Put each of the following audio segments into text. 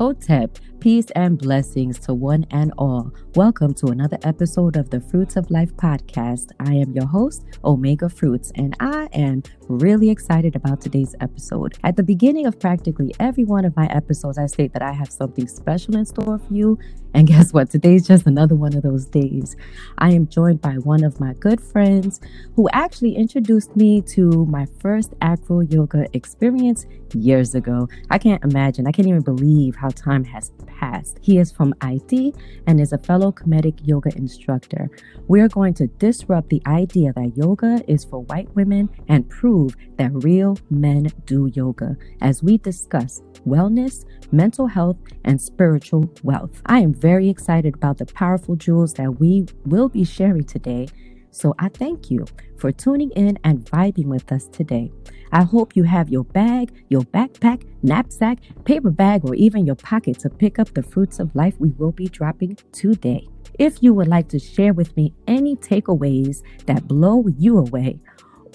Hotep, peace and blessings to one and all. Welcome to another episode of the Fruits of Life podcast. I am your host, Omega Fruits, and I am really excited about today's episode. At the beginning of practically every one of my episodes, I state that I have something special in store for you. And guess what? Today's just another one of those days. I am joined by one of my good friends who actually introduced me to my first acro yoga experience years ago. I can't imagine, I can't even believe how time has passed. He is from IT and is a fellow Kemetic yoga instructor. We are going to disrupt the idea that yoga is for white women and prove that real men do yoga as we discuss wellness, mental health, and spiritual wealth. I am very excited about the powerful jewels that we will be sharing today. So I thank you for tuning in and vibing with us today. I hope you have your bag, your backpack, knapsack, paper bag, or even your pocket to pick up the fruits of life we will be dropping today. If you would like to share with me any takeaways that blow you away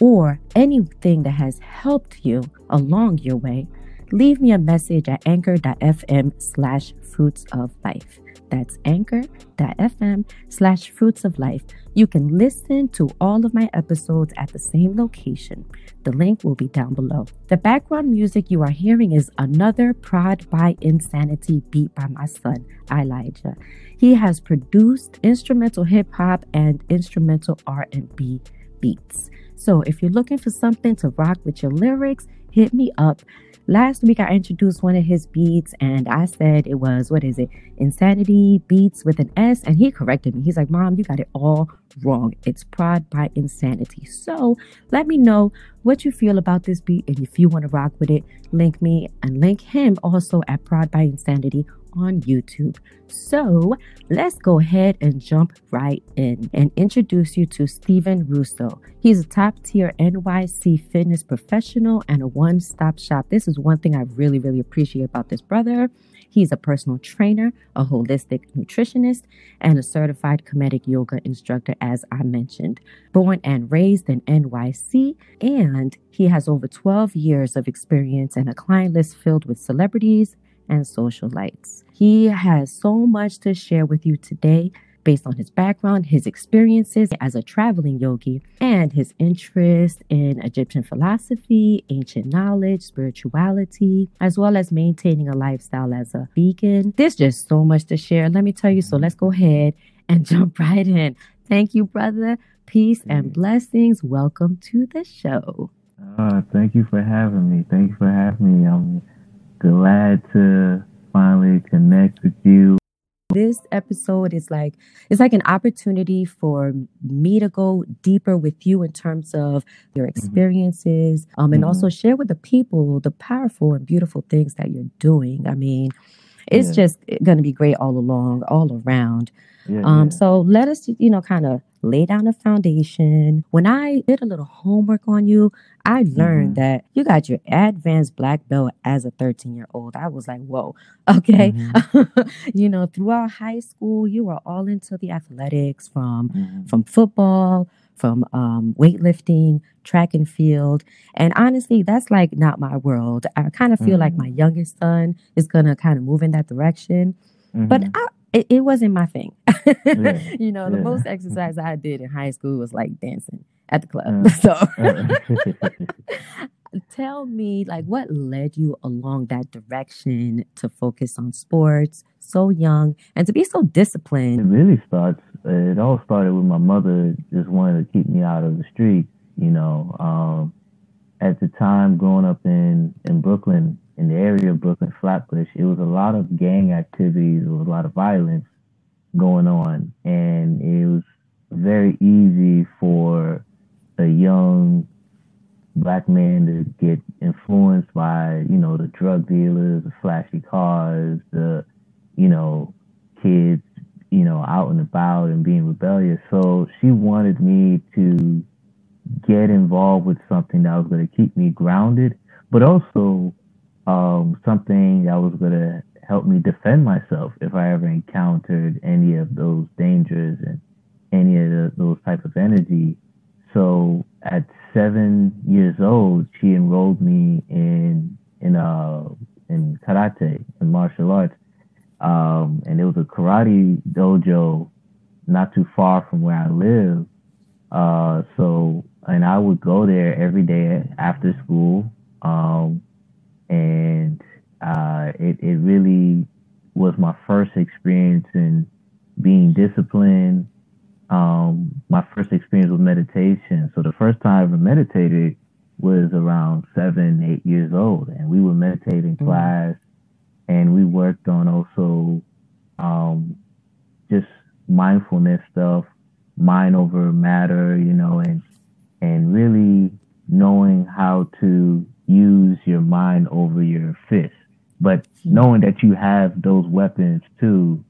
or anything that has helped you along your way, leave me a message at anchor.fm slash fruits of life. That's anchor.fm slash fruits of life. You can listen to all of my episodes at the same location. The link will be down below. The background music you are hearing is another Prod by Insanity beat by my son, Elijah. He has produced instrumental hip hop and instrumental R&B beats. So if you're looking for something to rock with your lyrics, hit me up. Last week I introduced one of his beats and I said it was what is it? Insanity Beats with an S and he corrected me. He's like, "Mom, you got it all wrong. It's Prod by Insanity." So, let me know what you feel about this beat and if you want to rock with it, link me and link him also at Prod by Insanity on YouTube. So let's go ahead and jump right in and introduce you to Steven Russo. He's a top tier NYC fitness professional and a one stop shop. This is one thing I really, really appreciate about this brother. He's a personal trainer, a holistic nutritionist, and a certified Kemetic yoga instructor, as I mentioned. Born and raised in NYC, and he has over 12 years of experience and a client list filled with celebrities, and socialites. He has so much to share with you today based on his background, his experiences as a traveling yogi, and his interest in Egyptian philosophy, ancient knowledge, spirituality, as well as maintaining a lifestyle as a vegan. There's just so much to share. Let me tell you. So let's go ahead and jump right in. Thank you, brother. Peace and blessings. Welcome to the show. Uh, thank you for having me. Thank you for having me. I'm glad to finally connect with you. This episode is like it's like an opportunity for me to go deeper with you in terms of your experiences, um, and Mhm. also share with the people the powerful and beautiful things that you're doing. I mean, it's Yeah. just going to be great all along, all around. Yeah, Um, yeah. so let us, you know, kind of lay down a foundation. When I did a little homework on you, I learned Mhm. that you got your advanced black belt as a 13 year old. I was like, whoa, okay. Mm-hmm. you know, throughout high school, you were all into the athletics from Mhm. from football, from um, weightlifting, track and field. And honestly, that's like not my world. I kind of feel like Mhm. my youngest son is gonna kind of move in that direction but Mhm. I, it, it wasn't my thing. Yeah, You know, the yeah. most exercise I did in high school was like dancing at the club. Uh, so uh, tell me, like, what led you along that direction to focus on sports so young and to be so disciplined it really starts. It all started with my mother just wanting to keep me out of the streets. You know, um, at the time growing up in in Brooklyn, in the area of Brooklyn Flatbush, it was a lot of gang activities. Was a lot of violence going on, and it was very easy for a young black man to get influenced by, you know, the drug dealers, the flashy cars, the, you know, kids, you know, out and about and being rebellious. So she wanted me to get involved with something that was going to keep me grounded, but also um, something that was going to help me defend myself if I ever encountered any of those dangers and any of the, those type of energy. So at seven years old, she enrolled me in in uh in karate and martial arts, um, and it was a karate dojo not too far from where I live. Uh, so, and I would go there every day after school. Um, and uh, it, it really was my first experience in being disciplined. Um, my first experience with meditation. So the first time I ever meditated was around seven, eight years old, and we would meditate in mm-hmm. class, and we worked on also um, just mindfulness stuff, mind over matter, you know, and and really knowing how to use your mind over your fist, but knowing that you have those weapons too,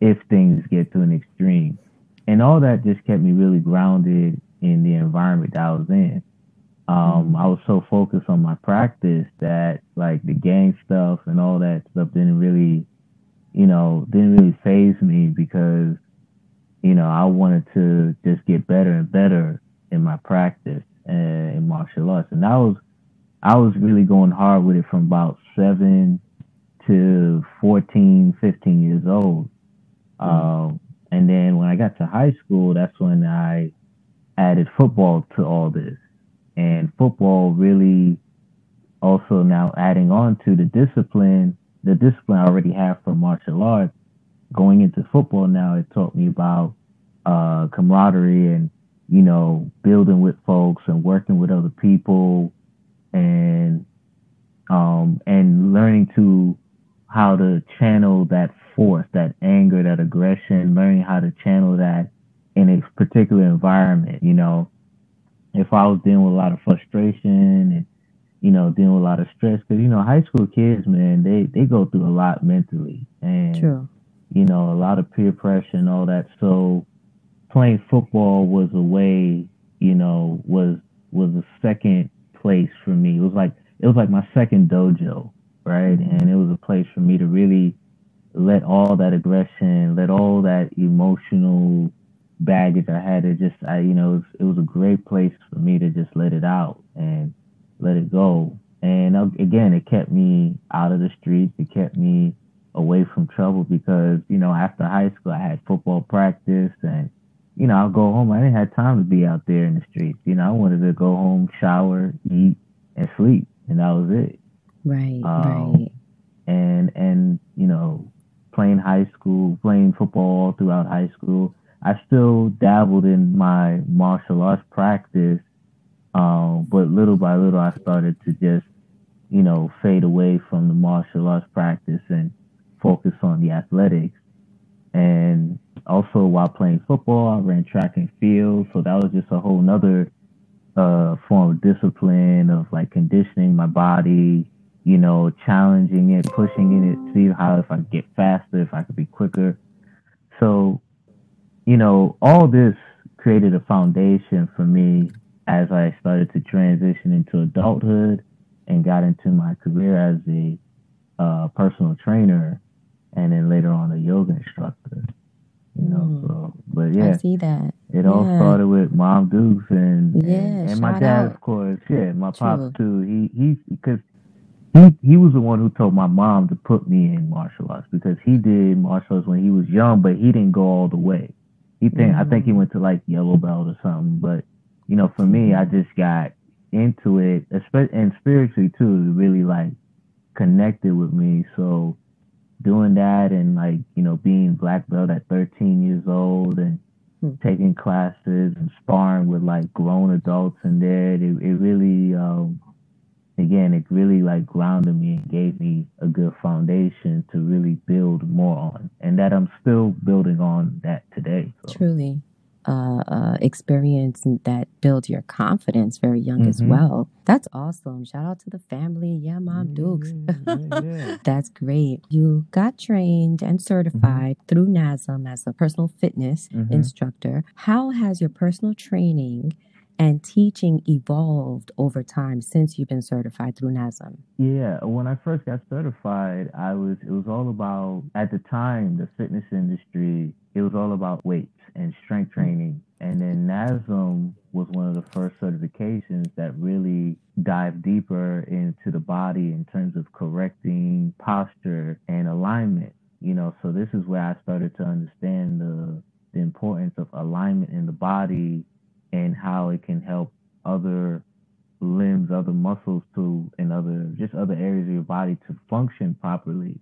if things get to an extreme, and all that just kept me really grounded in the environment that I was in. Um, I was so focused on my practice that like the gang stuff and all that stuff didn't really, you know, didn't really phase me because, you know, I wanted to just get better and better in my practice and in martial arts. And that was, I was really going hard with it from about seven to 14, 15 years old. Mm-hmm. Um, and then when I got to high school, that's when I added football to all this and football really also now adding on to the discipline, the discipline I already have from martial arts. Going into football now, it taught me about uh, camaraderie and you know building with folks and working with other people and um, and learning to how to channel that force, that anger, that aggression, learning how to channel that in a particular environment, you know, if I was dealing with a lot of frustration and you know dealing with a lot of stress, because you know high school kids, man, they they go through a lot mentally, and True. you know a lot of peer pressure and all that. So playing football was a way, you know, was was a second place for me. It was like it was like my second dojo, right? And it was a place for me to really let all that aggression, let all that emotional baggage I had. It just, I, you know, it was, a great place for me to just let it out and let it go. And again, it kept me out of the streets. It kept me away from trouble because, you know, after high school, I had football practice and, you know, I'll go home. I didn't have time to be out there in the streets. You know, I wanted to go home, shower, eat, and sleep, and that was it. Right, um, right. And and you know, playing high school, playing football throughout high school, I still dabbled in my martial arts practice, um, but little by little, I started to just, you know, fade away from the martial arts practice and focus on the athletics. And also, while playing football, I ran track and field, so that was just a whole nother uh, form of discipline of like conditioning my body, you know, challenging it, pushing it, to see how if I get faster, if I could be quicker. So you know, all this created a foundation for me as I started to transition into adulthood and got into my career as a uh, personal trainer and then later on a yoga instructor. You know, mm. so but yeah, I see that. It yeah. all started with Mom Dukes and yeah, and, and my dad, out. of course. Yeah, my True. pops too. He he because he he was the one who told my mom to put me in martial arts because he did martial arts when he was young, but he didn't go all the way. He think mm-hmm. I think he went to like yellow belt or something. But you know, for me, I just got into it, especially and spiritually too, really like connected with me. So doing that and like you know being black belt at 13 years old and hmm. taking classes and sparring with like grown adults in there, it, it really um, again, it really like grounded me and gave me a good foundation to really build more on, and that I'm still building on that today. So. Truly. Uh, uh, experience that builds your confidence very young mm-hmm. as well. That's awesome. Shout out to the family. Yeah, Mom Dukes. Yeah, yeah. That's great. You got trained and certified mm-hmm. through NASM as a personal fitness mm-hmm. instructor. How has your personal training and teaching evolved over time since you've been certified through NASM? Yeah, when I first got certified, I was it was all about at the time the fitness industry. It was all about weights and strength mm-hmm. training, and then NASM was one of the first certifications that really dived deeper into the body in terms of correcting posture and alignment. You know, so this is where I started to understand the the importance of alignment in the body and how it can help other limbs, other muscles to, and other just other areas of your body to function properly,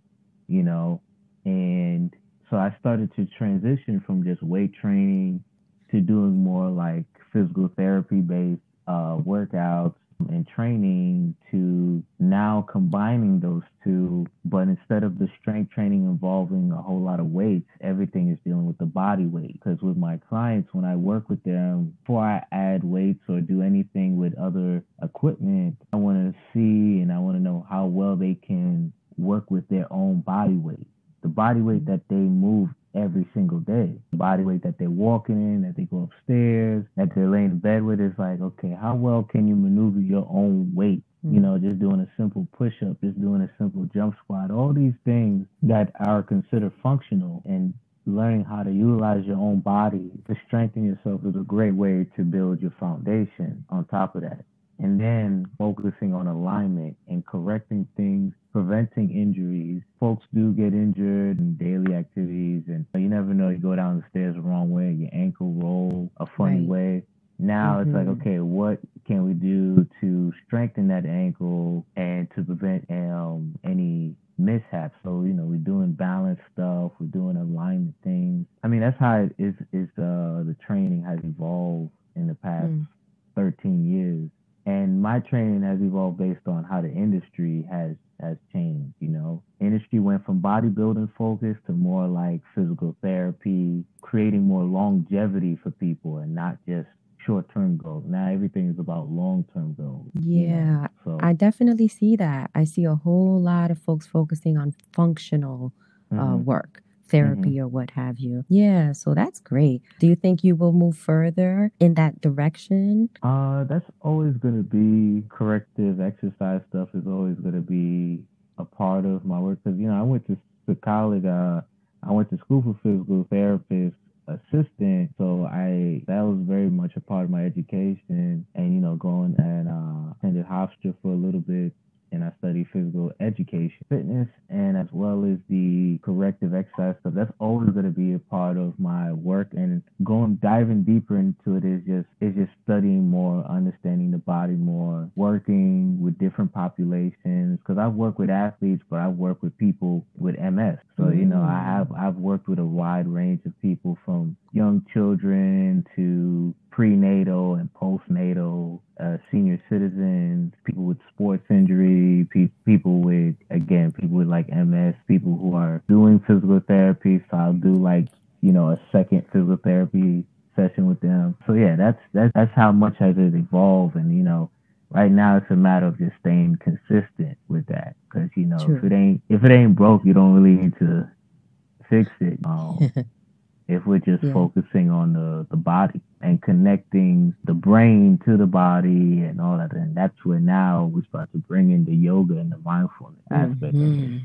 you know. And so I started to transition from just weight training to doing more like physical therapy based uh, workouts and training to now combining those two, but instead of the strength training involving a whole lot of weights, everything is dealing with the body weight. Because with my clients, when I work with them, before I add weights or do anything with other equipment, I want to see and I want to know how well they can work with their own body weight. The body weight that they move every single day. The body weight that they're walking in, that they go upstairs, that they're laying in bed with is like, okay, how well can you maneuver your own weight? Mm-hmm. You know, just doing a simple push up, just doing a simple jump squat, all these things that are considered functional and learning how to utilize your own body to strengthen yourself is a great way to build your foundation on top of that. And then focusing on alignment and correcting things preventing injuries. Folks do get injured in daily activities, and you never know. You go down the stairs the wrong way, your ankle roll a funny right. way. Now mm-hmm. it's like, mm-hmm. okay, what can we do to strengthen that ankle and to prevent um, any mishaps? So you know, we're doing balance stuff, we're doing alignment things. I mean, that's how it is. Is uh, the training has evolved in the past mm. 13 years, and my training has evolved based on how the industry has has changed. You know, industry went from bodybuilding focus to more like physical therapy, creating more longevity for people and not just short term goals. Now everything is about long term goals. Yeah, you know? so, I definitely see that. I see a whole lot of folks focusing on functional uh, mm-hmm. uh, work therapy mm-hmm. or what have you. Yeah, so that's great. Do you think you will move further in that direction? Uh, that's always going to be corrective exercise stuff is always going to be a part of my work because you know I went to, to college. Uh, I went to school for physical therapist assistant. So I that was very much a part of my education and you know going and uh attended Hofstra for a little bit and I study physical education, fitness, and as well as the corrective exercise stuff. That's always going to be a part of my work, and going diving deeper into it is just is just studying more, understanding the body more, working with different populations. Because I've worked with athletes, but I've worked with people with MS. So mm. you know, I have I've worked with a wide range of people from young children to prenatal and postnatal, uh, senior citizens, people with sports injury, pe- people with, again, people with like MS, people who are doing physical therapy. So I'll do like, you know, a second physical therapy session with them. So yeah, that's, that's, that's how much has it evolved. And, you know, right now it's a matter of just staying consistent with that. Cause, you know, True. if it ain't, if it ain't broke, you don't really need to fix it. Um, if we're just yeah. focusing on the, the body and connecting the brain to the body and all that. And that's where now we're start to bring in the yoga and the mindfulness aspect mm-hmm.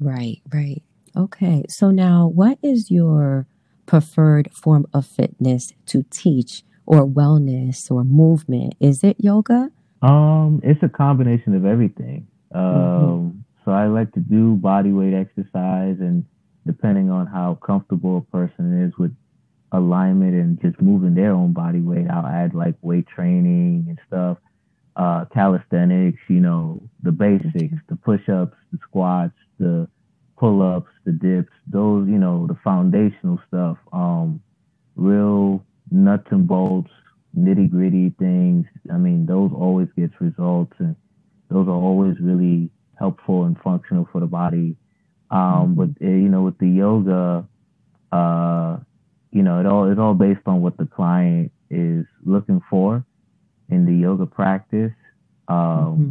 Right, right. Okay. So now what is your preferred form of fitness to teach or wellness or movement? Is it yoga? Um, it's a combination of everything. Mm-hmm. Um, mm-hmm. so I like to do body weight exercise and depending on how comfortable a person is with alignment and just moving their own body weight. I'll add like weight training and stuff, uh, calisthenics, you know, the basics, the push ups, the squats, the pull ups, the dips, those, you know, the foundational stuff. Um, real nuts and bolts, nitty gritty things. I mean, those always gets results and those are always really helpful and functional for the body um, but uh, you know, with the yoga, uh, you know, it all it's all based on what the client is looking for in the yoga practice. Um, mm-hmm.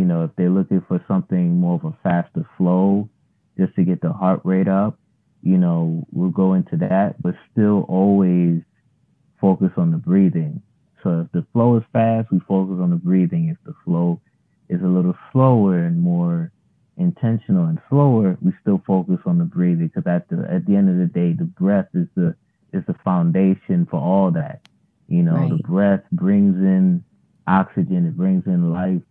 You know, if they're looking for something more of a faster flow, just to get the heart rate up, you know, we'll go into that, but still always focus on the breathing. So if the flow is fast, we focus on the breathing. If the flow is a little slower and more intentional and slower, we still focus on the breathing because at the at the end of the day, the breath is the is the foundation for all that. You know, right. the breath brings in oxygen, it brings in life.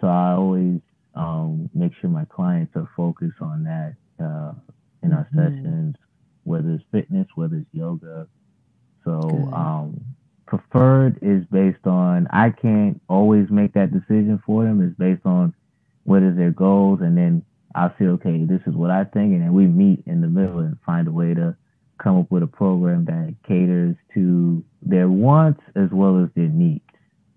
So I always um, make sure my clients are focused on that uh, in our mm-hmm. sessions, whether it's fitness, whether it's yoga. So, um, preferred is based on I can't always make that decision for them. It's based on what is their goals, and then I'll say, okay, this is what I think, and then we meet in the middle and find a way to come up with a program that caters to their wants as well as their needs.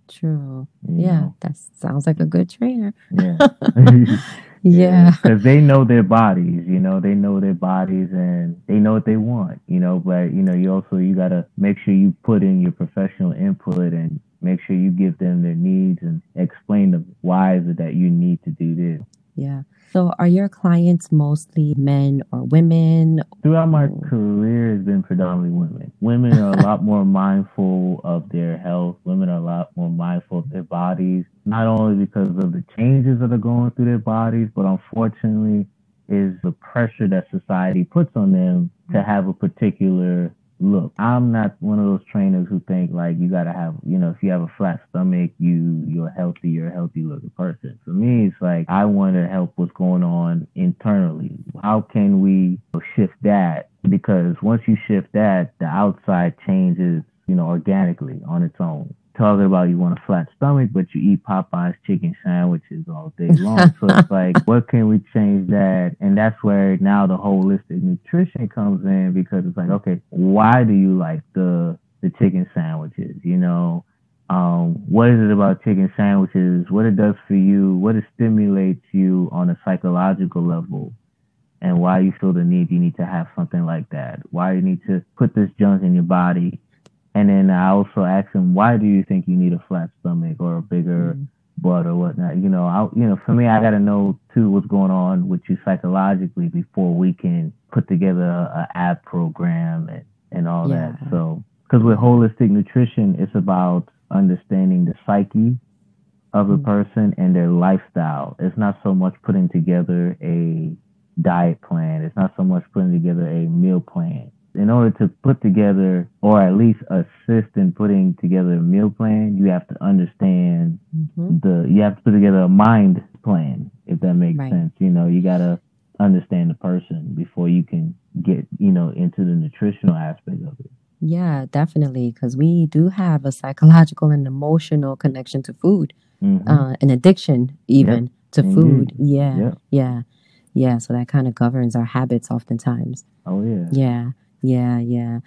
True. You yeah, know? that sounds like a good trainer. Yeah. yeah. Because they know their bodies, you know, they know their bodies and they know what they want, you know, but, you know, you also, you got to make sure you put in your professional input and make sure you give them their needs and explain the why is it that you need to do this. Yeah. So, are your clients mostly men or women? Throughout my career, has been predominantly women. Women are a lot more mindful of their health. Women are a lot more mindful of their bodies, not only because of the changes that are going through their bodies, but unfortunately, is the pressure that society puts on them to have a particular look, I'm not one of those trainers who think like you gotta have, you know, if you have a flat stomach, you you're healthy, you're a healthy looking person. For me, it's like I want to help what's going on internally. How can we shift that? Because once you shift that, the outside changes, you know, organically on its own talking about you want a flat stomach, but you eat Popeye's chicken sandwiches all day long. so it's like, what can we change that? And that's where now the holistic nutrition comes in because it's like, okay, why do you like the the chicken sandwiches? You know, um, what is it about chicken sandwiches? What it does for you? What it stimulates you on a psychological level? And why you feel the need you need to have something like that? Why you need to put this junk in your body and then I also asked him, why do you think you need a flat stomach or a bigger mm-hmm. butt or whatnot? You know, I, you know, for me, I got to know too what's going on with you psychologically before we can put together a, a app program and, and all yeah. that. So, because with holistic nutrition, it's about understanding the psyche of a mm-hmm. person and their lifestyle. It's not so much putting together a diet plan. It's not so much putting together a meal plan in order to put together or at least assist in putting together a meal plan, you have to understand mm-hmm. the you have to put together a mind plan, if that makes right. sense. You know, you gotta understand the person before you can get, you know, into the nutritional aspect of it. Yeah, definitely. Because we do have a psychological and emotional connection to food, mm-hmm. uh, an addiction even yep. to Indeed. food. Yeah, yep. yeah, yeah. So that kind of governs our habits oftentimes. Oh, yeah. Yeah. Yeah, yeah.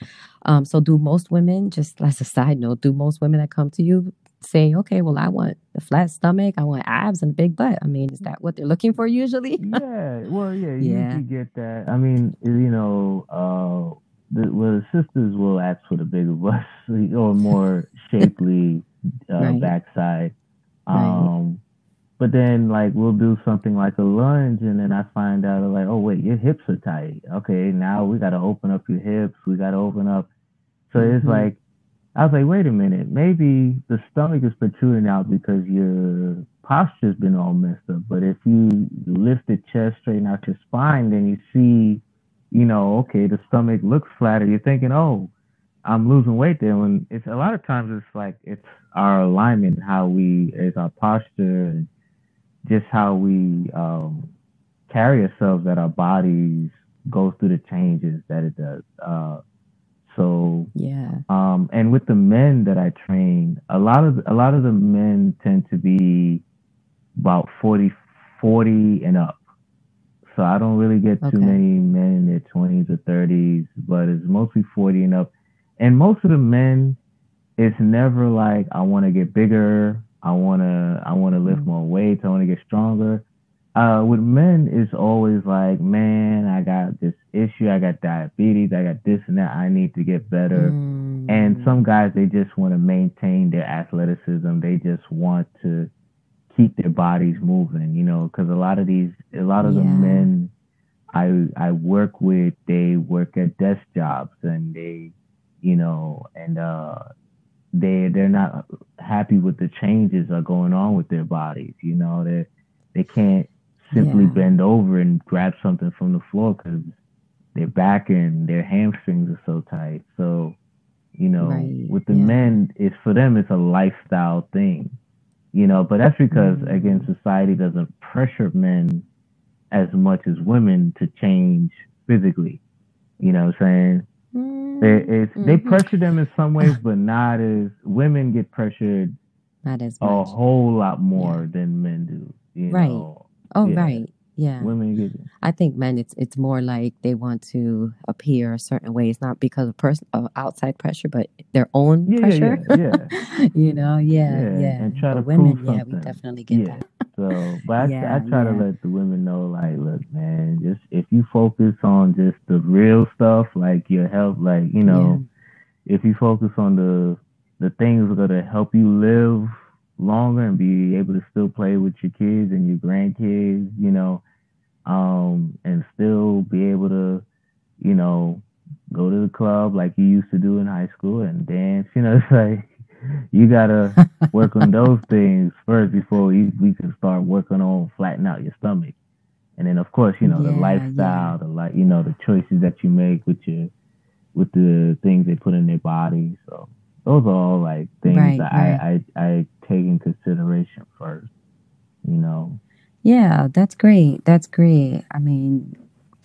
Um, so do most women, just as a side note, do most women that come to you say, okay, well, I want a flat stomach, I want abs and a big butt? I mean, is that what they're looking for usually? yeah, well, yeah, yeah. you get that. I mean, you know, uh, the, well, the sisters will ask for the bigger bust or more shapely uh, right. backside. Um, right. But then like we'll do something like a lunge and then I find out like, oh wait, your hips are tight. Okay, now we gotta open up your hips, we gotta open up so mm-hmm. it's like I was like, wait a minute, maybe the stomach is protruding out because your posture's been all messed up. But if you lift the chest, straighten out your spine, then you see, you know, okay, the stomach looks flatter. You're thinking, oh, I'm losing weight there. When it's a lot of times it's like it's our alignment, how we, it's our posture and just how we um, carry ourselves that our bodies go through the changes that it does. Uh, so yeah. Um, and with the men that I train, a lot of a lot of the men tend to be about 40, 40 and up. So I don't really get too many men in their twenties or thirties, but it's mostly forty and up. And most of the men, it's never like I want to get bigger. I wanna I wanna lift mm-hmm. more weights. I wanna get stronger. Uh, with men, it's always like, man, I got this issue. I got diabetes. I got this and that. I need to get better. Mm. And some guys, they just want to maintain their athleticism. They just want to keep their bodies moving, you know, because a lot of these, a lot of yeah. the men I I work with, they work at desk jobs and they, you know, and uh, they they're not happy with the changes that are going on with their bodies. You know, they they can't simply yeah. bend over and grab something from the floor because their back and their hamstrings are so tight. So, you know, right. with the yeah. men, it's for them it's a lifestyle thing. You know, but that's because mm-hmm. again, society doesn't pressure men as much as women to change physically. You know what I'm saying? Mm-hmm. It's, they pressure them in some ways, but not as women get pressured not as much. a whole lot more yeah. than men do. right. Know? Oh, yeah. right. Yeah. Women get I think men it's it's more like they want to appear a certain way. It's not because of person of outside pressure, but their own yeah, pressure. Yeah, yeah. you know, yeah, yeah. yeah. And try but to women, prove yeah, we definitely get yeah. that. so but I, I try to let the women know like, look, man, just if you focus on just the real stuff, like your health, like, you know, if you focus on the the things that are gonna help you live longer and be able to still play with your kids and your grandkids, you know, um, and still be able to, you know, go to the club like you used to do in high school and dance. You know, it's like you gotta work on those things first before we, we can start working on flattening out your stomach. And then of course, you know, yeah, the lifestyle, yeah. the like you know, the choices that you make with your with the things they put in their body. So those are all like things right, that right. I, I I take in consideration first. You know. Yeah, that's great. That's great. I mean,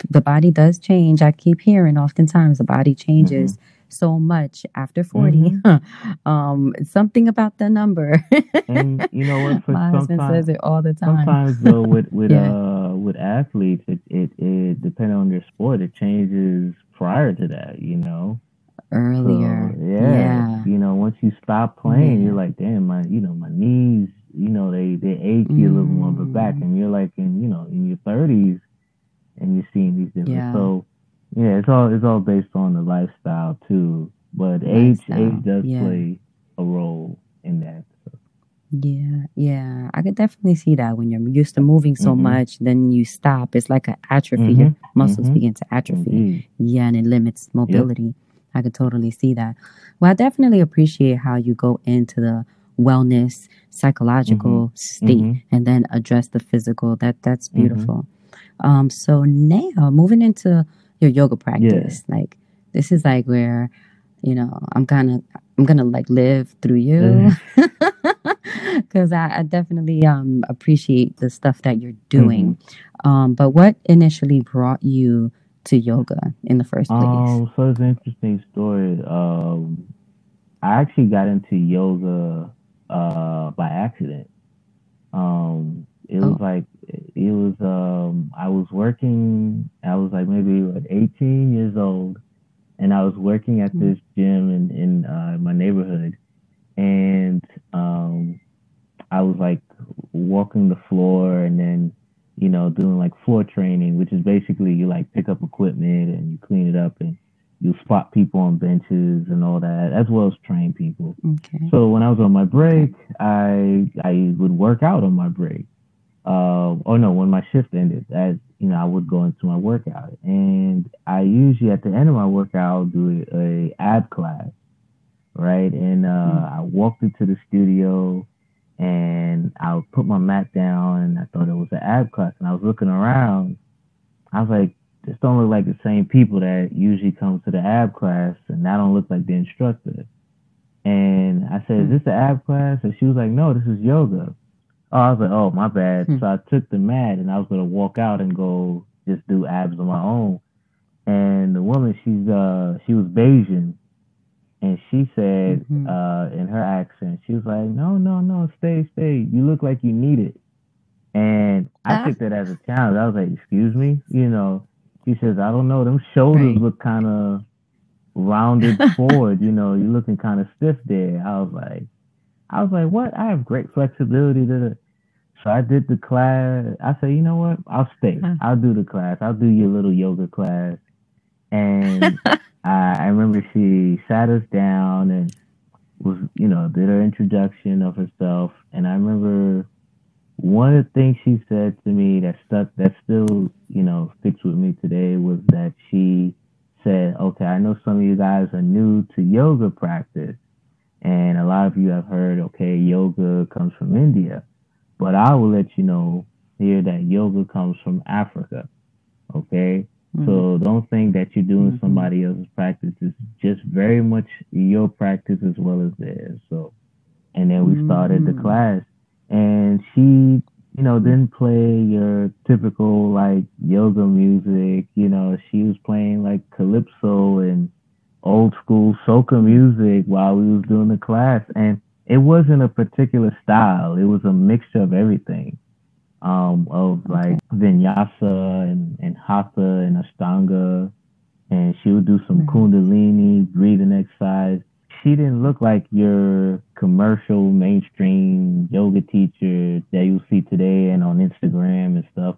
the body does change. I keep hearing oftentimes the body changes mm-hmm. so much after 40. Mm-hmm. um, something about the number. and you know what? For My husband says it all the time. Sometimes though, with with yeah. uh with athletes, it, it it depending on your sport, it changes prior to that. You know earlier. So, yeah, yeah, You know, once you stop playing, yeah. you're like, damn, my, you know, my knees, you know, they they ache mm. a little more, but back, mm. and you're like in, you know, in your 30s, and you're seeing these different. Yeah. So, yeah, it's all it's all based on the lifestyle too, but lifestyle. age age does play a role in that. So. Yeah, yeah, I could definitely see that when you're used to moving so mm-hmm. much, then you stop. It's like an atrophy. Mm-hmm. Your muscles mm-hmm. begin to atrophy. Yeah, and it limits mobility. Yep. I could totally see that. Well, I definitely appreciate how you go into the wellness psychological mm-hmm. state mm-hmm. and then address the physical. That that's mm-hmm. beautiful. Mm-hmm. Um, so now moving into your yoga practice, yeah. like this is like where you know I'm kind of I'm gonna like live through you because I, I, definitely um appreciate the stuff that you're doing. Mm-hmm. Um, but what initially brought you to yoga in the first place? Um, so it's an interesting story. Um, I actually got into yoga uh, by accident. Um, it was oh. like it was. Um, I was working. I was like maybe like 18 years old, and I was working at this gym in in uh, my neighborhood, and um, I was like walking the floor, and then you know, doing like floor training, which is basically you like pick up equipment and you clean it up and you spot people on benches and all that, as well as train people. Okay. So when I was on my break, I I would work out on my break. Uh, oh no, when my shift ended, as you know, I would go into my workout, and I usually at the end of my workout do a, a ab class, right? And uh, mm-hmm. I walked into the studio and I put my mat down and I thought it was an ab class and I was looking around. I was like, this don't look like the same people that usually come to the ab class and that don't look like the instructor. And I said, Is this the ab class? And she was like, No, this is yoga. Oh, I was like, Oh, my bad. Hmm. So I took the mat and I was gonna walk out and go just do abs on my own. And the woman, she's uh she was Bajan and she said mm-hmm. uh, in her accent, she was like, "No, no, no, stay, stay. You look like you need it." And I took that as a challenge. I was like, "Excuse me," you know. She says, "I don't know. Them shoulders right. look kind of rounded forward. You know, you're looking kind of stiff there." I was like, "I was like, what? I have great flexibility to." So I did the class. I said, "You know what? I'll stay. Huh. I'll do the class. I'll do your little yoga class." And I, I remember she sat us down and was, you know, did her introduction of herself. And I remember one of the things she said to me that stuck, that still, you know, sticks with me today was that she said, okay, I know some of you guys are new to yoga practice. And a lot of you have heard, okay, yoga comes from India. But I will let you know here that yoga comes from Africa. Okay. Mm-hmm. So don't think that you're doing mm-hmm. somebody else's practice. It's just very much your practice as well as theirs. So, and then we started the mm-hmm. class, and she you know, didn't play your typical like yoga music. You know, she was playing like calypso and old school soca music while we was doing the class, and it wasn't a particular style. It was a mixture of everything, um, of like vinyasa and and hatha and ashtanga, and she would do some kundalini breathing exercise she didn't look like your commercial mainstream yoga teacher that you see today and on Instagram and stuff.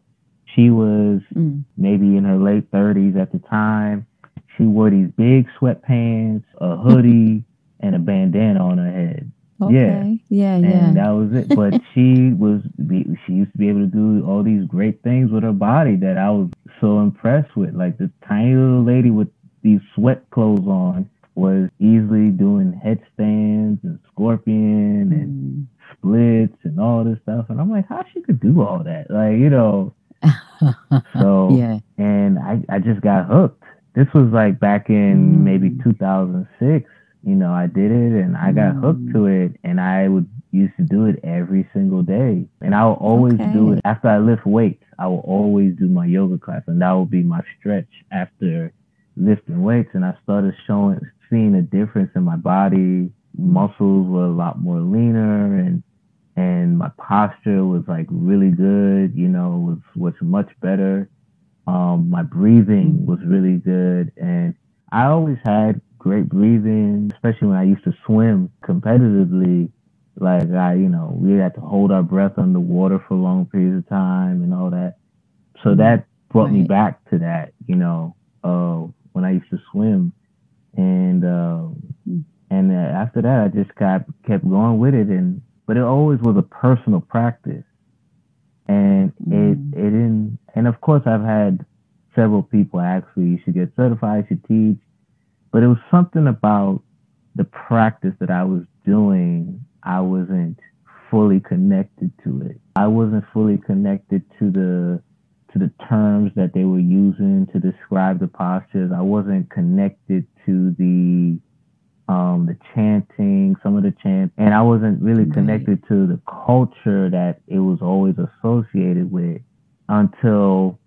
She was mm. maybe in her late 30s at the time. She wore these big sweatpants, a hoodie, and a bandana on her head. Okay. Yeah, yeah, and yeah. that was it. But she was, she used to be able to do all these great things with her body that I was so impressed with. Like the tiny little lady with these sweat clothes on was easily doing headstands and scorpion and mm. splits and all this stuff. And I'm like, how she could do all that? Like, you know. so yeah. And I, I just got hooked. This was like back in mm. maybe 2006. You know, I did it and I got mm. hooked to it and I would used to do it every single day. And I will always okay. do it after I lift weights. I will always do my yoga class and that would be my stretch after lifting weights and I started showing seeing a difference in my body. Muscles were a lot more leaner and and my posture was like really good, you know, was was much better. Um, my breathing was really good and I always had great breathing, especially when I used to swim competitively. Like I, you know, we had to hold our breath underwater for long periods of time and all that. So that brought right. me back to that, you know, uh, when I used to swim and uh, and uh, after that, I just kept kept going with it, and but it always was a personal practice, and mm. it it didn't. And of course, I've had several people ask me, "You should get certified, you should teach," but it was something about the practice that I was doing. I wasn't fully connected to it. I wasn't fully connected to the to the terms that they were using to describe the postures. I wasn't connected to the um, the chanting, some of the chants, and I wasn't really connected to the culture that it was always associated with until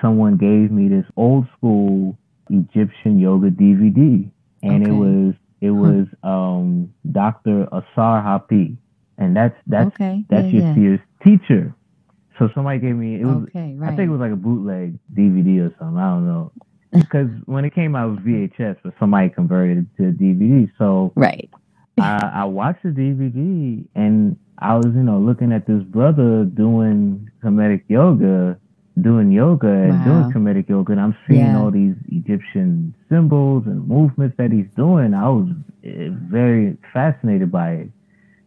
someone gave me this old school Egyptian yoga DVD, and okay. it was it was um, Dr. Asar Hapi, and that's that's okay. that's yeah, your yeah. teacher. So somebody gave me it was okay, right. I think it was like a bootleg DVD or something. I don't know. Because when it came out, it was VHS, but somebody converted it to DVD. So right, I, I watched the DVD and I was, you know, looking at this brother doing Kemetic yoga, doing yoga and wow. doing Kemetic yoga, and I'm seeing yeah. all these Egyptian symbols and movements that he's doing. I was eh, very fascinated by it.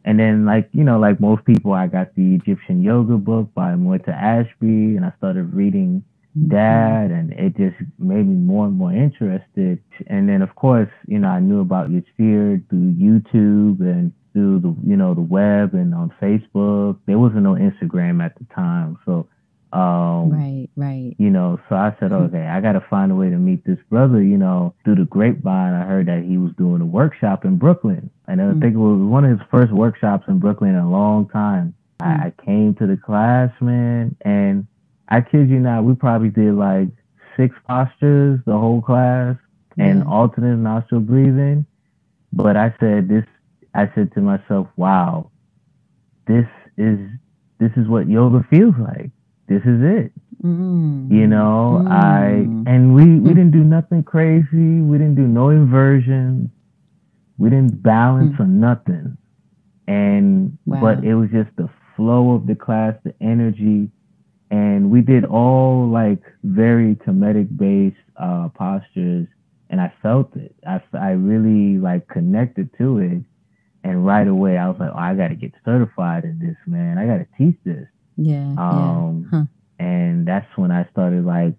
And then, like, you know, like most people, I got the Egyptian yoga book by Muata Ashby and I started reading mm-hmm. that and it just made me more and more interested. And then, of course, you know, I knew about Yassir through YouTube and through the, you know, the web and on Facebook. There wasn't no Instagram at the time. So um, right, right. You know, so I said, okay, I got to find a way to meet this brother. You know, through the grapevine, I heard that he was doing a workshop in Brooklyn. And I mm think it was one of his first workshops in Brooklyn in a long time. mm I, I came to the class, man, and I kid you not, we probably did like six postures the whole class and alternate nostril breathing. But I said this, I said to myself, wow, this is, this is what yoga feels like this is it. Mm. You know, mm. I and we we didn't do nothing crazy. We didn't do no inversions. We didn't balance mm. or nothing. And wow. but it was just the flow of the class, the energy, and we did all like very Kemetic based uh, postures, and I felt it. I I really like connected to it, and right away I was like, oh, I got to get certified in this, man. I got to teach this. Yeah. Um, yeah. Huh. And that's when I started like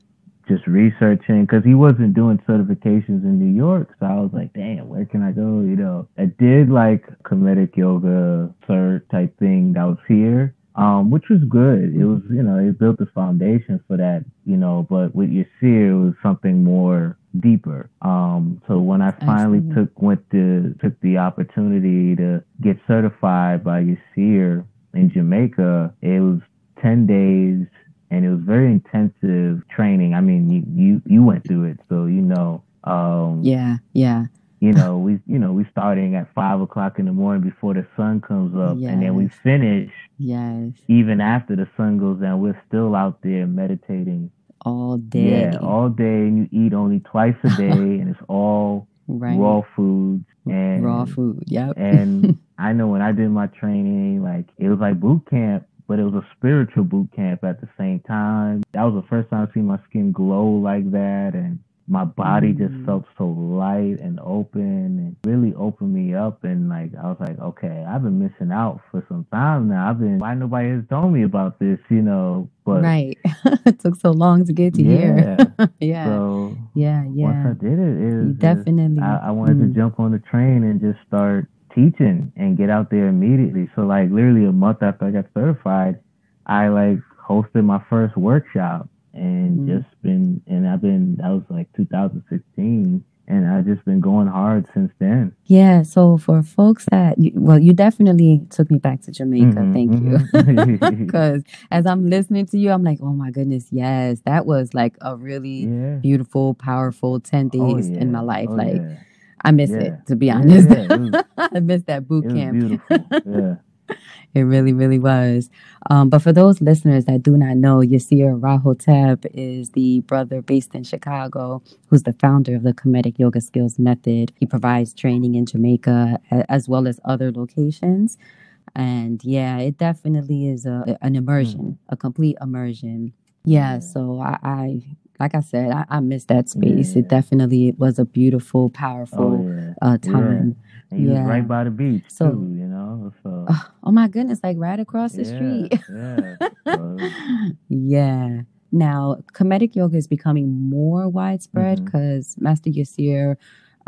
just researching because he wasn't doing certifications in New York. So I was like, damn, where can I go? You know, I did like Kemetic yoga cert type thing that was here. Um, which was good. It was, you know, it built the foundation for that, you know, but with Yassir, it was something more deeper. Um, so when I finally Absolutely. took, went to, took the opportunity to get certified by Yassir in Jamaica, it was 10 days and it was very intensive training. I mean, you, you, you went through it, so you know. Um, yeah, yeah. You know, we you know we starting at five o'clock in the morning before the sun comes up, yes. and then we finish. Yes. Even after the sun goes down, we're still out there meditating all day. Yeah, all day, and you eat only twice a day, and it's all right. raw foods and raw food. Yep. and I know when I did my training, like it was like boot camp, but it was a spiritual boot camp at the same time. That was the first time I seen my skin glow like that, and my body mm. just felt so light and open and really opened me up and like I was like, okay, I've been missing out for some time now. I've been why nobody has told me about this, you know. But Right. it took so long to get to yeah. here. yeah. So yeah, yeah. Once I did it, it definitely I, I, wanted mm. to jump on the train and just start teaching and get out there immediately. So like literally a month after I got certified, I like hosted my first workshop and mm-hmm. just been and I've been that was like 2016 and I've just been going hard since then. Yeah. So for folks that, you, well, you definitely took me back to Jamaica. Mm-hmm, Thank mm-hmm. you. Because as I'm listening to you, I'm like, oh my goodness, yes, that was like a really yeah. beautiful, powerful 10 days oh, yeah. in my life. Oh, like, yeah. I miss it, to be honest. Was, I miss that boot camp. Yeah. It really, really was. Um, but for those listeners that do not know, Yirser Ra Hotep is the brother based in Chicago who's the founder of the Kemetic Yoga Skills Method. He provides training in Jamaica as well as other locations. And yeah, it definitely is a, an immersion, mm. a complete immersion. Yeah, so I, I like I said, I, I miss that space. Yeah. It definitely it was a beautiful, powerful oh, yeah. uh, time. Yeah. Yeah. right by the beach so, too, you know. So. Oh, oh my goodness, like right across the street. yeah. yeah. Now, Kemetic yoga is becoming more widespread because mm-hmm. Master Yirser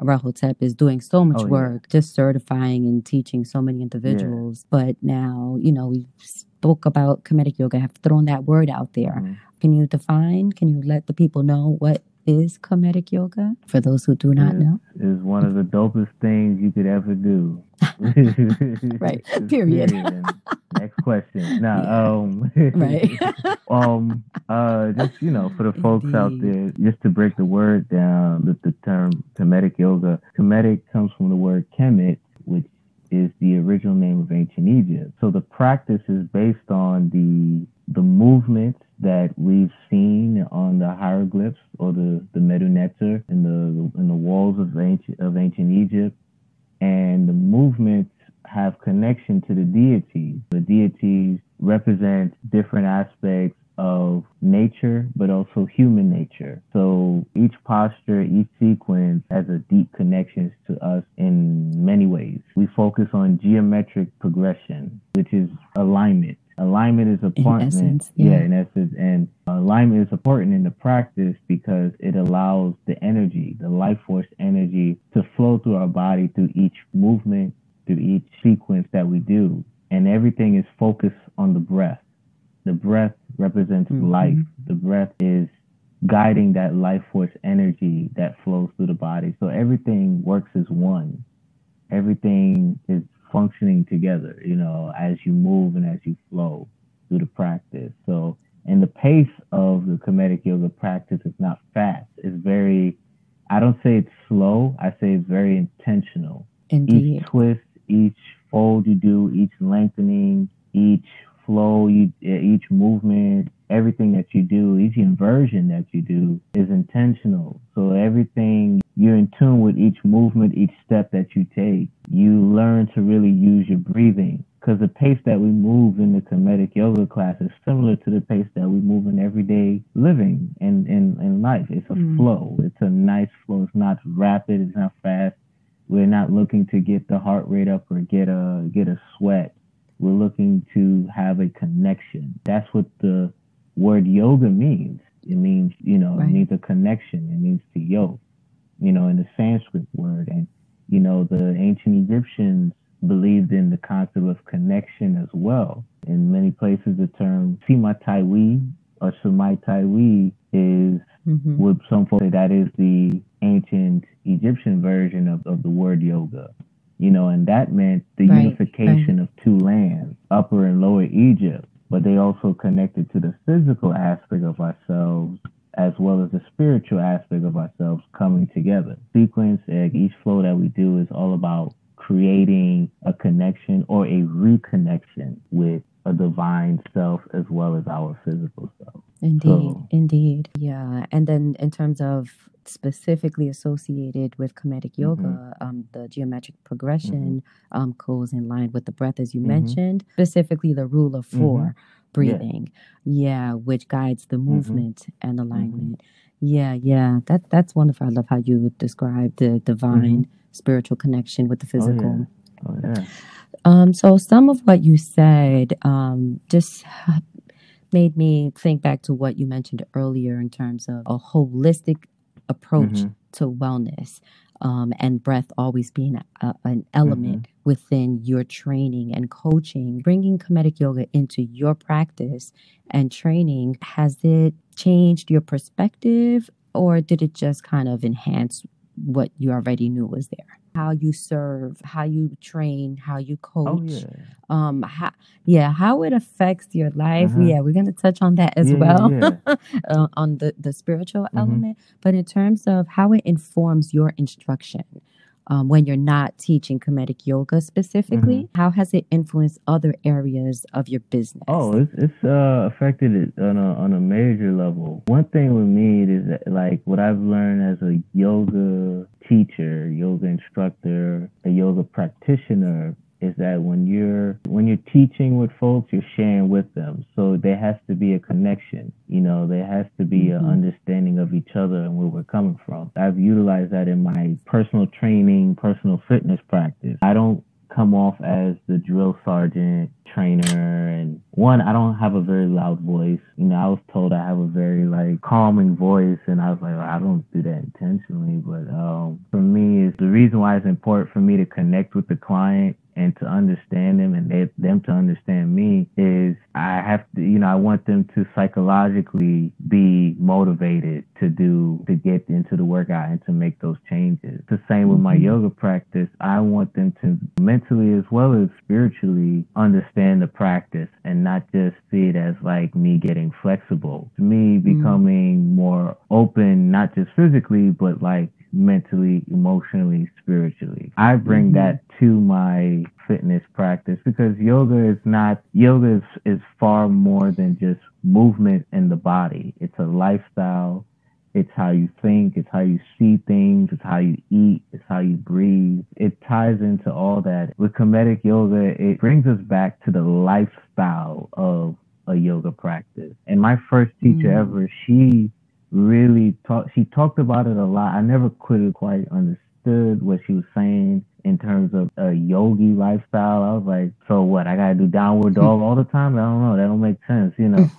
Ra Hotep is doing so much oh, work, yeah. just certifying and teaching so many individuals. Yeah. But now, you know, we spoke about Kemetic yoga, have thrown that word out there. Mm-hmm. Can you define? Can you let the people know what is Kemetic yoga for those who do not know? Is one of the dopest things you could ever do. right. Period. Next question. Now, yeah. um, right. um, uh, just you know, for the folks Indeed. out there, just to break the word down, the, the term Kemetic yoga. Kemetic comes from the word Kemet, which is the original name of ancient Egypt. So the practice is based on the the movements that we've seen on the hieroglyphs or the the Medu Neter in the in the walls of ancient of ancient Egypt, and the movements have connection to the deities. The deities represent different aspects of nature, but also human nature. So each posture, each sequence has a deep connection to us in many ways. We focus on geometric progression, which is alignment. Alignment is important. In essence, yeah. yeah, in essence. And alignment is important in the practice because it allows the energy, the life force energy to flow through our body through each movement, through each sequence that we do. And everything is focused on the breath. The breath represents mm-hmm. life. The breath is guiding that life force energy that flows through the body. So everything works as one. Everything is functioning together, you know, as you move and as you flow through the practice. So, and the pace of the Kemetic yoga practice is not fast. It's very, I don't say it's slow, I say it's very intentional. Indeed. Each twist, each fold you do, each lengthening, each flow, you, each movement, everything that you do, each inversion that you do is intentional. So everything you're in tune with each movement, each step that you take. You learn to really use your breathing because the pace that we move in the Kemetic yoga class is similar to the pace that we move in everyday living and in, in, in life. It's a mm. flow. It's a nice flow. It's not rapid. It's not fast. We're not looking to get the heart rate up or get a get a sweat. We're looking to have a connection. That's what the word yoga means. It means, you know, right. it means a connection. It means to yoke, you know, in the Sanskrit word. And, you know, the ancient Egyptians believed in the concept of connection as well. In many places, the term Sima Taiwi or Sumai Taiwi is mm-hmm. what some folks say that is the ancient Egyptian version of, of the word yoga. You know, and that meant the right, unification right. of two lands, Upper and Lower Egypt but they also connected to the physical aspect of ourselves as well as the spiritual aspect of ourselves coming together. Sequence, each flow that we do is all about creating a connection or a reconnection with a divine self as well as our physical self. Indeed, so, indeed. Yeah. And then in terms of specifically associated with Kemetic yoga, mm-hmm. um, the geometric progression mm-hmm. um, goes in line with the breath, as you mm-hmm. mentioned, specifically the rule of 4 mm-hmm. Breathing. Yeah. yeah. which guides the mm-hmm. movement and mm-hmm. alignment. Yeah, yeah. That that's wonderful. I love how you describe the divine spiritual connection with the physical. Oh, yeah. Oh, yeah. Um, so some of what you said um, just made me think back to what you mentioned earlier in terms of a holistic approach mm-hmm. to wellness um, and breath always being a, an element mm-hmm. within your training and coaching. Bringing Kemetic yoga into your practice and training, has it changed your perspective or did it just kind of enhance what you already knew was there? How you serve, how you train, how you oh, coach. Oh, yeah. Um, how, yeah, how it affects your life. Uh-huh. Yeah, we're gonna touch on that as yeah, well, yeah. uh, on the the spiritual mm-hmm. element. But in terms of how it informs your instruction, um, when you're not teaching Kemetic yoga specifically? Mm-hmm. How has it influenced other areas of your business? Oh, it's, it's uh, affected it on a, on a major level. One thing with me is that, like what I've learned as a yoga teacher, yoga instructor, a yoga practitioner is that when you're when you're teaching with folks, you're sharing with them. So there has to be a connection. You know, there has to be mm-hmm. an understanding of each other and where we're coming from. I've utilized that in my personal training, personal fitness practice. I don't come off as the drill sergeant trainer and one i don't have a very loud voice you know i was told i have a very like calming voice and i was like well, i don't do that intentionally but um for me is the reason why it's important for me to connect with the client and to understand them and they, them to understand me is I have to, you know, I want them to psychologically be motivated to do, to get into the workout and to make those changes. The same with my mm-hmm. yoga practice. I want them to mentally as well as spiritually understand the practice and not just see it as like me getting flexible. Me, mm-hmm. becoming mm-hmm. more open, not just physically, but like mentally, emotionally, spiritually. I bring mm-hmm. that to my fitness practice because yoga is not yoga is, is far more than just movement in the body. It's a lifestyle. It's how you think, it's how you see things, it's how you eat, it's how you breathe. It ties into all that. With Kemetic yoga, it brings us back to the lifestyle of a yoga practice. And my first teacher mm. ever, she really talked she talked about it a lot. I never could quite understood what she was saying in terms of a yogi lifestyle. I was like, so what? I gotta do downward dog all the time? I don't know. That don't make sense, you know.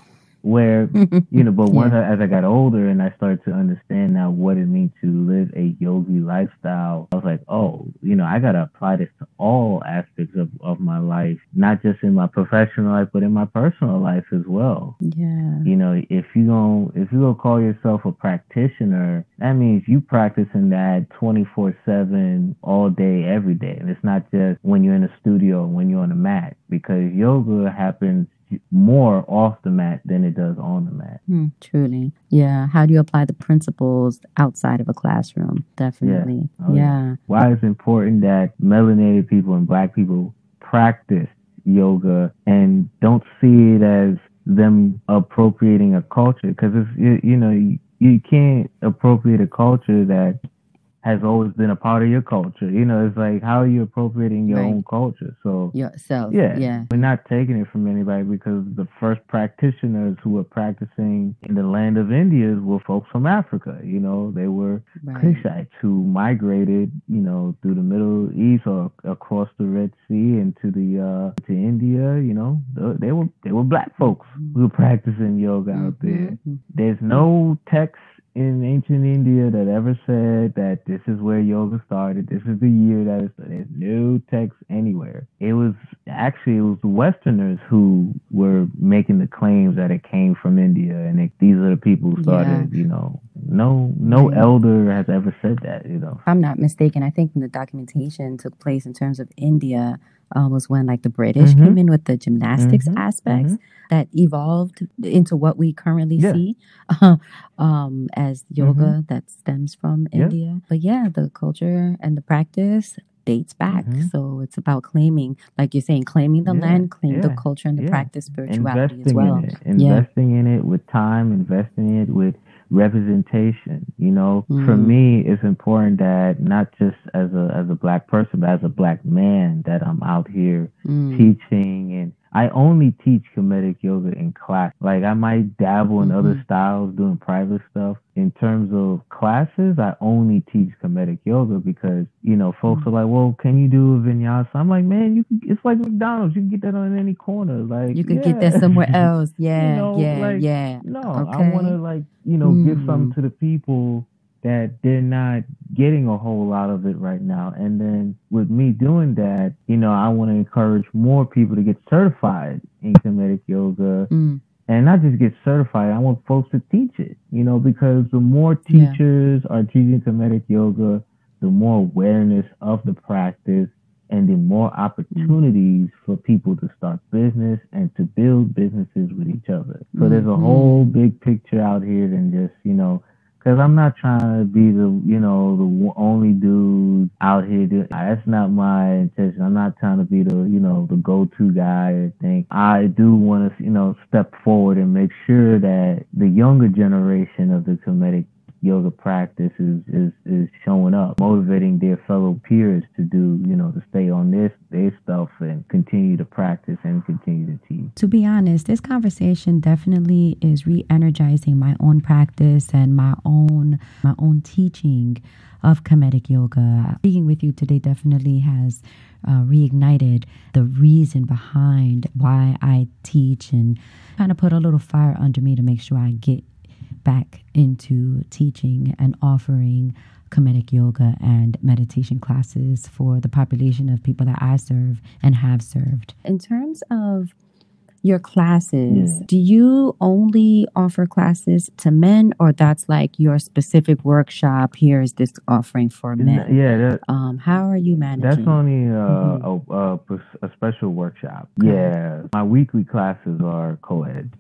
Where you know but once yeah. I, as i got older and i started to understand now what it means to live a yogi lifestyle i was like oh you know i gotta apply this to all aspects of, of my life not just in my professional life but in my personal life as well. Yeah. You know if you going if you gonna call yourself a practitioner that means you practicing that 24 7 all day every day. And it's not just when you're in a studio when you're on a mat because yoga happens more off the mat than it does on the mat. Mm, truly. Yeah. How do you apply the principles outside of a classroom? Definitely. Yeah. Oh, yeah. Why it's important that melanated people and black people practice yoga and don't see it as them appropriating a culture because it's you, you know you, you can't appropriate a culture that has always been a part of your culture. You know, it's like how are you appropriating your right. own culture? So yourself. Yeah. Yeah. We're not taking it from anybody because the first practitioners who were practicing in the land of India were folks from Africa. You know, they were right. Kushites who migrated, you know, through the Middle East or across the Red Sea into the uh to India, you know. They were they were black folks who were practicing yoga mm-hmm. out there. Mm-hmm. There's no text in ancient India that ever said that this is where yoga started. This is the year that it started. There's no text anywhere. It was actually it was the Westerners who were making the claims that it came from India, and it, these are the people who started. Yeah. You know, no no right. elder has ever said that. You know, if I'm not mistaken. I think the documentation took place in terms of India uh, was when like the British Mhm. came in with the gymnastics Mhm. aspects Mhm. that evolved into what we currently Yeah. see um, as yoga that stems from Mm-hmm. Yeah. India. But yeah, the culture and the practice dates back. Mhm. So it's about claiming, like you're saying, claiming the Yeah, land, claim the culture and the practice, spirituality investing as well. in it, investing in it with time, investing in it with representation. You know, for Mm. me, it's important that not just as a as a black person, but as a black man, that I'm out here Mm. teaching and I only teach Kemetic yoga in class. Like I might dabble in other Mhm. styles doing private stuff. In terms of classes, I only teach Kemetic yoga because, you know, folks Mm. are like, Well, can you do a vinyasa? I'm like, Man, you can it's like McDonald's, you can get that on any corner. Like You can yeah. get that somewhere else. Yeah, know, yeah, like, yeah. No, I wanna like, you know, give Mm. something to the people that they're not getting a whole lot of it right now. And then with me doing that, you know, I want to encourage more people to get certified in Kemetic yoga Mm. and not just get certified. I want folks to teach it, you know, because the more Yeah. teachers are teaching Kemetic yoga, the more awareness of the practice and the more opportunities for people to start business and to build businesses with each other. So there's a Mhm. whole big picture out here than just, you know, because I'm not trying to be the, you know, the only dude out here. Do, that's not my intention. I'm not trying to be the, you know, the go-to guy or thing. I do want to, you know, step forward and make sure that the younger generation of the Kemetic yoga practice is, is, is showing up, motivating their fellow peers to do, you know, to stay on this, their stuff and continue to practice and continue to teach. To be honest, this conversation definitely is re-energizing my own practice and my own my own teaching of Kemetic yoga. Speaking with you today definitely has uh, reignited the reason behind why I teach and kind of put a little fire under me to make sure I get back into teaching and offering Kemetic yoga and meditation classes for the population of people that I serve and have served. In terms of your classes, Yeah. do you only offer classes to men or that's like your specific workshop? Here is this offering for men. Yeah, that, Um, how are you managing? That's only uh, Mhm. a, a, a special workshop. Okay. Yeah, my weekly classes are co-ed.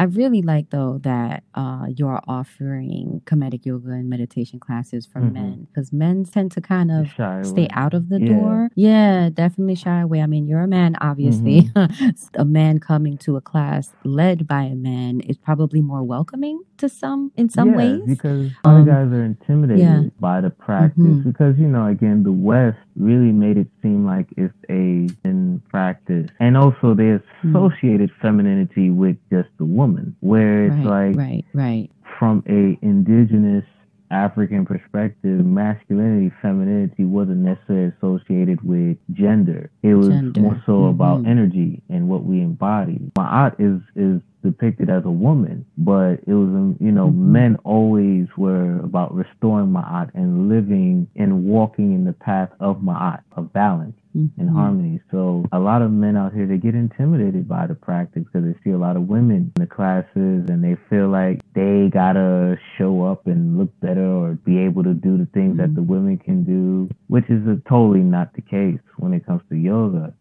I really like though that uh, you're offering Kemetic yoga and meditation classes for Mhm. men because men tend to kind of Shy stay away. out of the Yeah. door. Yeah, definitely shy away. I mean, you're a man, obviously. a man coming to a class led by a man is probably more welcoming to some in some yeah, ways. because other Um, guys are intimidated yeah. by the practice Mhm. because you know again the West really made it seem like it's a in practice, and also they Mhm. associated femininity with just the woman, where it's right, like right, right. from a indigenous African perspective, masculinity, femininity wasn't necessarily associated with gender. It was Gender. more so about Mhm. energy and what we embody. Ma'at is is depicted as a woman, but it was um, you know Mhm. men always were about restoring Ma'at and living and walking in the path of Ma'at of balance and Mhm. harmony. So a lot of men out here they get intimidated by the practice because they see a lot of women in the classes and they feel like they gotta show up and look better or be able to do the things that Mhm. the women can do, which is uh totally not the case when it comes to yoga.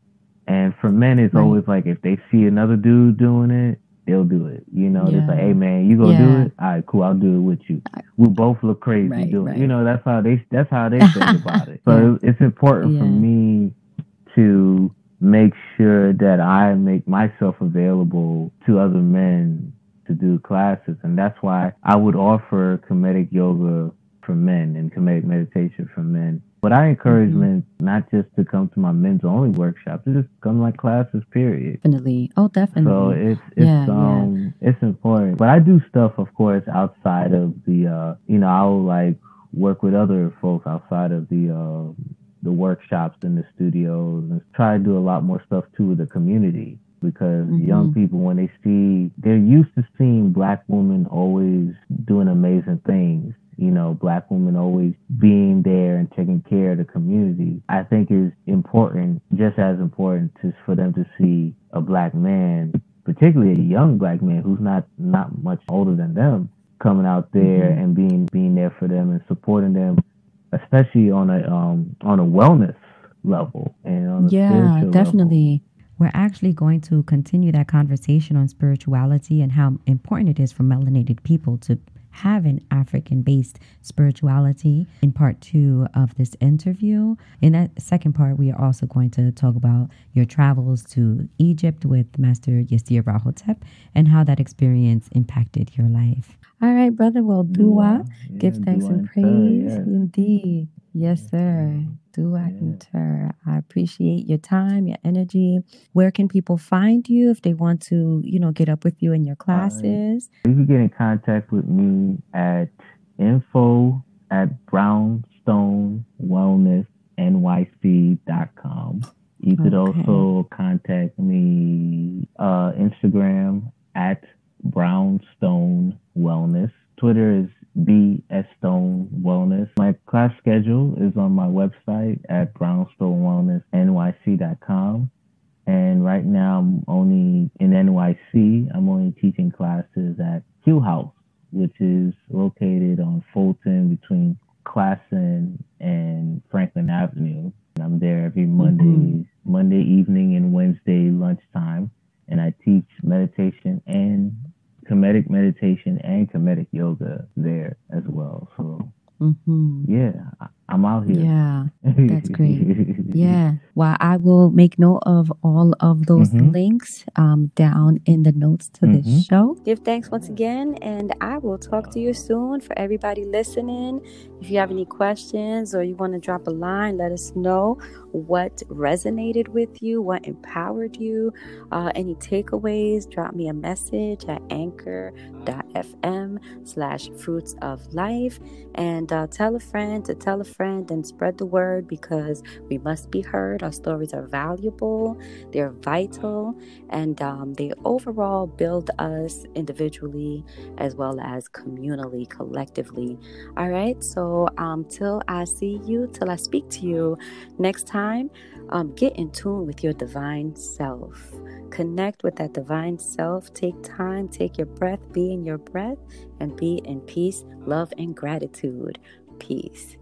And for men, it's Right. always like if they see another dude doing it, they'll do it. You know, it's like, hey man, you gonna Yeah. do it? All right, cool, I'll do it with you. We both look crazy Right, doing it. You know, that's how they that's how they think about it. So Yeah. it's important for me to make sure that I make myself available to other men to do classes, and that's why I would offer Kemetic yoga for men and Kemetic meditation for men. But I encourage Mhm. men not just to come to my men's only workshops, to just come to my classes, period. Definitely. Oh, definitely. So it's it's Yeah, yeah. um it's important. But I do stuff of course outside of the uh you know, I'll like work with other folks outside of the uh the workshops in the studios and try to do a lot more stuff too with the community because young Mhm. people when they see they're used to seeing black women always doing amazing things you know black women always being there and taking care of the community i think is important just as important to, for them to see a black man particularly a young black man who's not not much older than them coming out there Mhm. and being being there for them and supporting them especially on a um on a wellness level and on yeah, definitely. Level. We're actually going to continue that conversation on spirituality and how important it is for melanated people to have an African based spirituality in part two of this interview. In that second part, we are also going to talk about your travels to Egypt with Master Yirser Ra Hotep and how that experience impacted your life. All right, brother. Well, dua, yeah, yeah, give thanks and praise. Indeed. Yes, sir. Do I enter? I appreciate your time, your energy. Where can people find you if they want to, you know, get up with you in your classes? Uh, you can get in contact with me at info at brownstonewellnessnyc.com. You could okay. also contact me uh, Instagram at brownstone wellness. Twitter is Stone Wellness. My class schedule is on my website at brownstonewellnessnyc.com. And right now I'm only in NYC. I'm only teaching classes at Q House, which is located on Fulton between Classon and Franklin Avenue. And I'm there every Monday, mm-hmm. Monday evening and Wednesday lunchtime. And I teach meditation and Kemetic meditation and Kemetic yoga there as well. So mm-hmm. yeah, I, am out here. Yeah, that's great. yeah. Well, I will make note of all of those mm-hmm. links um, down in the notes to mm-hmm. this show. Give thanks once again, and I will talk to you soon. For everybody listening, if you have any questions or you want to drop a line, let us know what resonated with you, what empowered you, uh, any takeaways. Drop me a message at anchor.fm slash fruits of life and uh, tell a friend to tell a friend and spread the word because we must be heard. Our stories are valuable, they're vital, and um, they overall build us individually as well as communally, collectively. All right, so um, till I see you, till I speak to you next time, um, get in tune with your divine self. Connect with that divine self. Take time, take your breath, be in your breath, and be in peace, love, and gratitude. Peace.